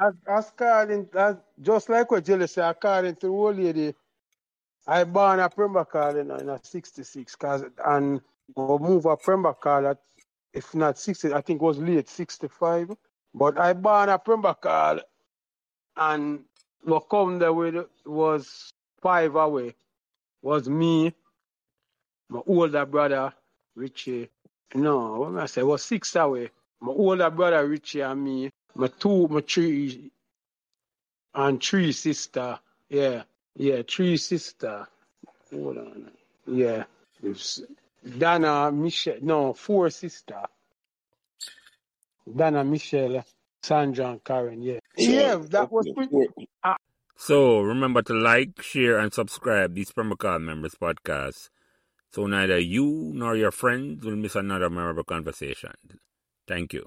as, calling, as, just like what Jelly said, according to the old lady, I born a Pembroke in, in a 66, cause, and go move a Pembroke at, if not 60, I think was late 65. But I born a Pembroke and what come there with was five away. Was me, my older brother, Richie. No, I say? Was six away. My older brother Richie and me. My two, my three, and three sister. Yeah, yeah, three sister. Hold on. Yeah. It's Dana, Michelle. No, four sister. Dana, Michelle, Sandra, and Karen. Yeah. So, yeah, that was pretty. four- ah. So remember to like, share, and subscribe these Pembroke Hall Members podcast so neither you nor your friends will miss another memorable conversation. Thank you.